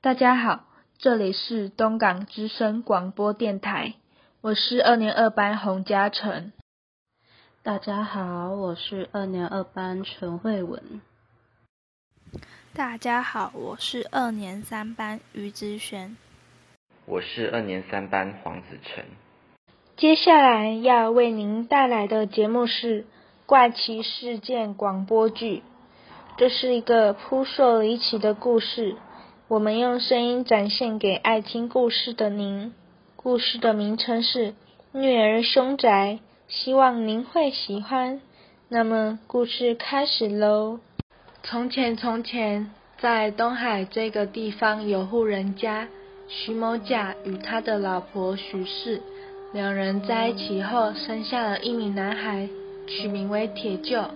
大家好，这里是东港之声广播电台，我是二年二班洪嘉诚。大家好，我是二年二班陈慧文。大家好，我是二年三班于之轩。我是二年三班黄子成。接下来要为您带来的节目是《怪奇事件广播剧》，这是一个扑朔离奇的故事。我们用声音展现给爱听故事的您。故事的名称是《虐儿凶宅》，希望您会喜欢。那么，故事开始喽。从前，从前，在东海这个地方有户人家，徐某甲与他的老婆徐氏两人在一起后，生下了一名男孩，取名为铁鹫。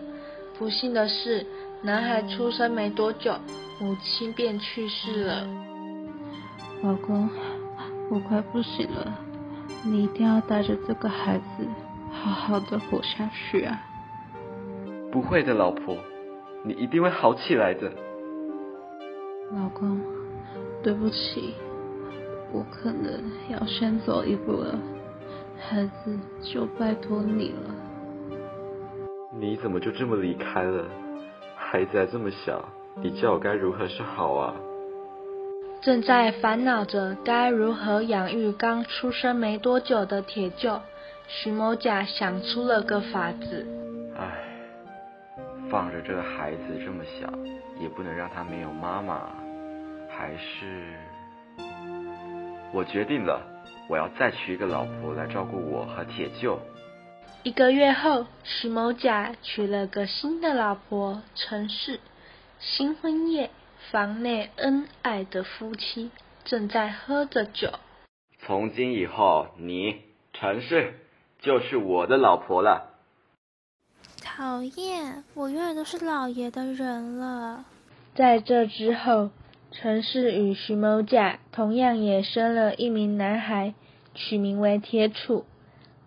不幸的是，男孩出生没多久。母亲便去世了。老公，我快不行了，你一定要带着这个孩子好好的活下去啊！不会的，老婆，你一定会好起来的。老公，对不起，我可能要先走一步了，孩子就拜托你了。你怎么就这么离开了？孩子还这么小。你叫我该如何是好啊？正在烦恼着该如何养育刚出生没多久的铁鹫，徐某甲想出了个法子。唉，放着这个孩子这么小，也不能让他没有妈妈。还是，我决定了，我要再娶一个老婆来照顾我和铁鹫。一个月后，徐某甲娶了个新的老婆陈氏。新婚夜，房内恩爱的夫妻正在喝着酒。从今以后，你陈氏就是我的老婆了。讨厌，我永远都是老爷的人了。在这之后，陈氏与徐某甲同样也生了一名男孩，取名为铁杵。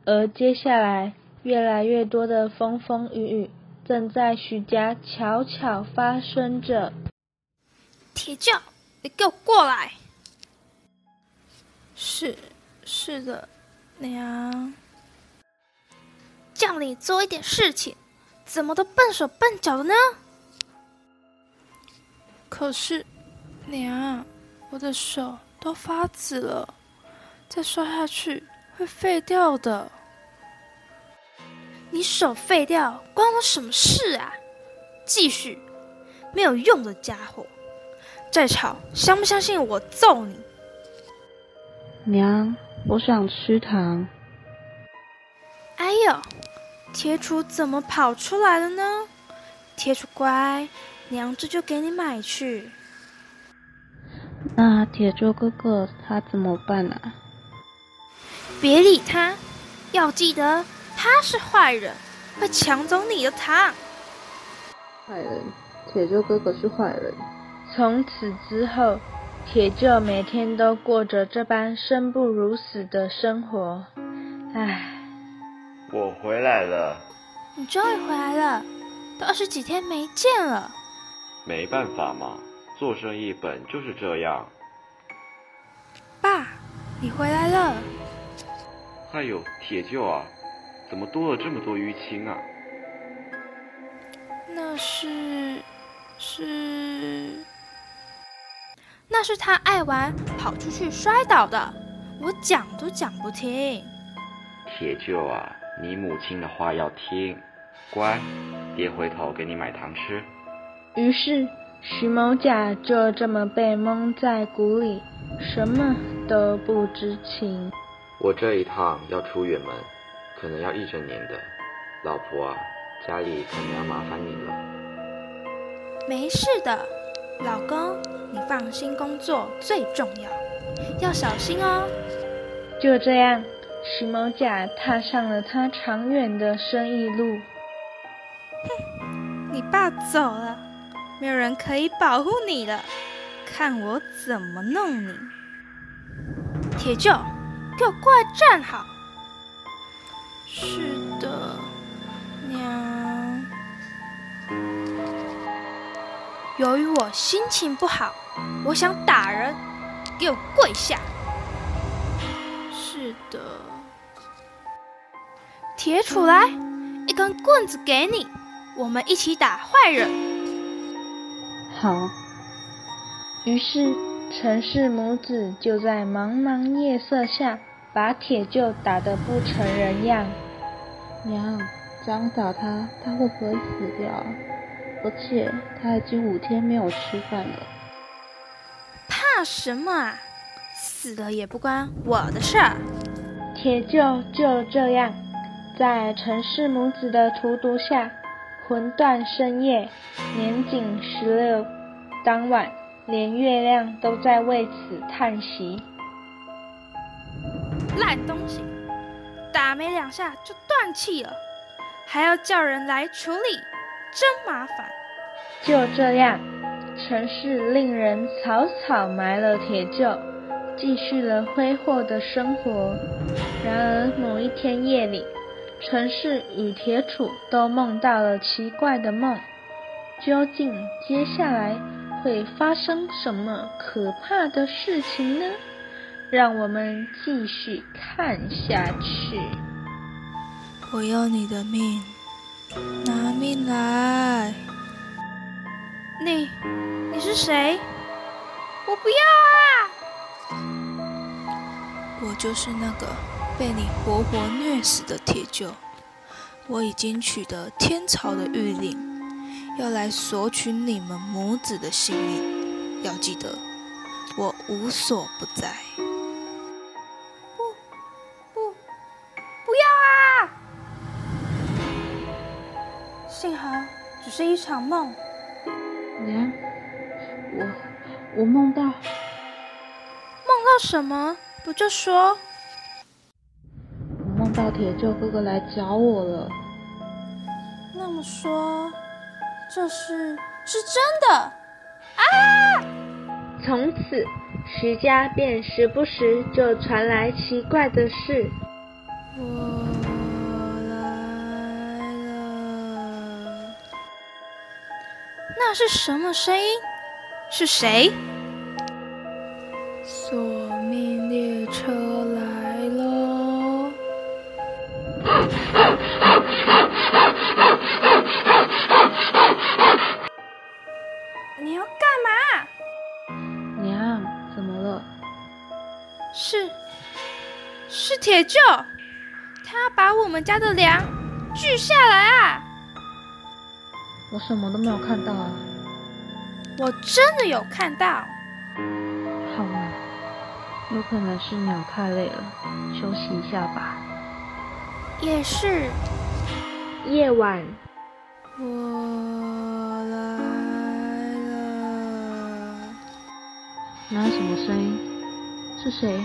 而接下来，越来越多的风风雨雨。正在许家悄悄发生着。铁匠，你给我过来！是，是的，娘。叫你做一点事情，怎么都笨手笨脚的呢？可是，娘，我的手都发紫了，再刷下去会废掉的。你手废掉关我什么事啊？继续，没有用的家伙，再吵，相不相信我揍你？娘，我想吃糖。哎呦，铁杵怎么跑出来了呢？铁杵乖，娘这就给你买去。那铁柱哥哥他怎么办啊？别理他，要记得。他是坏人，会抢走你的糖。坏人，铁鹫哥哥是坏人。从此之后，铁鹫每天都过着这般生不如死的生活。唉，我回来了。你终于回来了，都二十几天没见了。没办法嘛，做生意本就是这样。爸，你回来了。哎呦，铁鹫啊！怎么多了这么多淤青啊？那是是那是他爱玩跑出去摔倒的，我讲都讲不听。铁鹫啊，你母亲的话要听，乖，爹回头给你买糖吃。于是徐某甲就这么被蒙在鼓里，什么都不知情。我这一趟要出远门。可能要一整年的，老婆啊，家里可能要麻烦你了。没事的，老公，你放心工作最重要，要小心哦。就这样，徐某甲踏上了他长远的生意路。哼，你爸走了，没有人可以保护你了，看我怎么弄你！铁鹫，给我过来站好。是的，娘。由于我心情不好，我想打人，给我跪下！是的，铁杵来，一根棍子给你，我们一起打坏人。好。于是，陈氏母子就在茫茫夜色下，把铁臼打得不成人样。娘，这样打他，他会不会死掉？而且他已经五天没有吃饭了。怕什么啊？死了也不关我的事儿。铁臼就这样，在陈氏母子的荼毒下，魂断深夜，年仅十六。当晚。连月亮都在为此叹息。烂东西，打没两下就断气了，还要叫人来处理，真麻烦。就这样，陈氏令人草草埋了铁臼，继续了挥霍的生活。然而某一天夜里，陈氏与铁杵都梦到了奇怪的梦。究竟接下来？会发生什么可怕的事情呢？让我们继续看下去。我要你的命，拿命来！你，你是谁？我不要啊！我就是那个被你活活虐死的铁臼。我已经取得天朝的谕令。要来索取你们母子的性命，要记得，我无所不在。只是一场梦。娘，我我梦到，梦到什么？不就说，我梦到铁臼哥哥来找我了。那么说。这是是真的啊！从此，徐家便时不时就传来奇怪的事。那是什么声音？是谁？索命列车来了！你要干嘛？娘，怎么了？是，是！铁臼，他把我们家的梁锯下来啊！我什么都没有看到啊！我真的有看到。好了，有可能是鸟太累了，休息一下吧。也是。夜晚，我来了。那什么声音？是谁？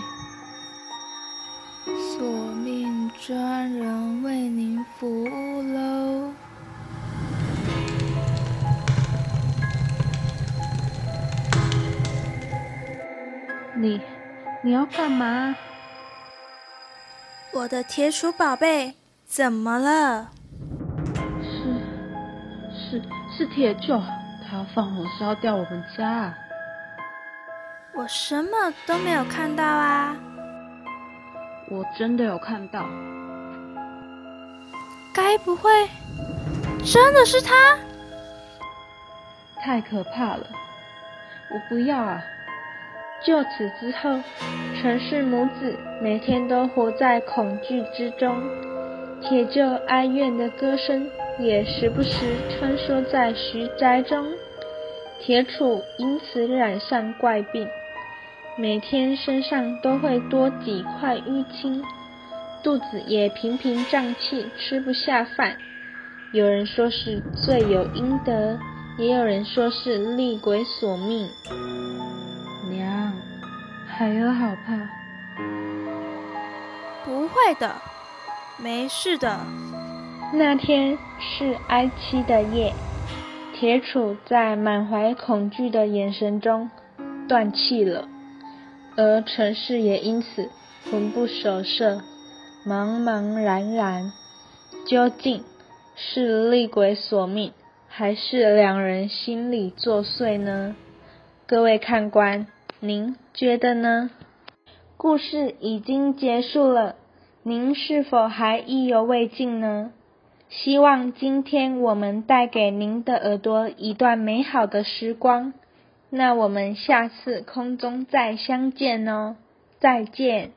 索命专人为您服务你要干嘛？我的铁杵宝贝怎么了？是是是铁臼，他要放火烧掉我们家。我什么都没有看到啊！我真的有看到。该不会真的是他？太可怕了！我不要啊！就此之后，陈氏母子每天都活在恐惧之中，铁臼哀怨的歌声也时不时穿梭在徐宅中。铁杵因此染上怪病，每天身上都会多几块淤青。肚子也频频胀气，吃不下饭。有人说是罪有应得，也有人说是厉鬼索命。娘，还有好怕？不会的，没事的。那天是哀凄的夜，铁杵在满怀恐惧的眼神中断气了，而陈氏也因此魂不守舍。茫茫然然，究竟是厉鬼索命，还是两人心里作祟呢？各位看官，您觉得呢？故事已经结束了，您是否还意犹未尽呢？希望今天我们带给您的耳朵一段美好的时光。那我们下次空中再相见哦，再见。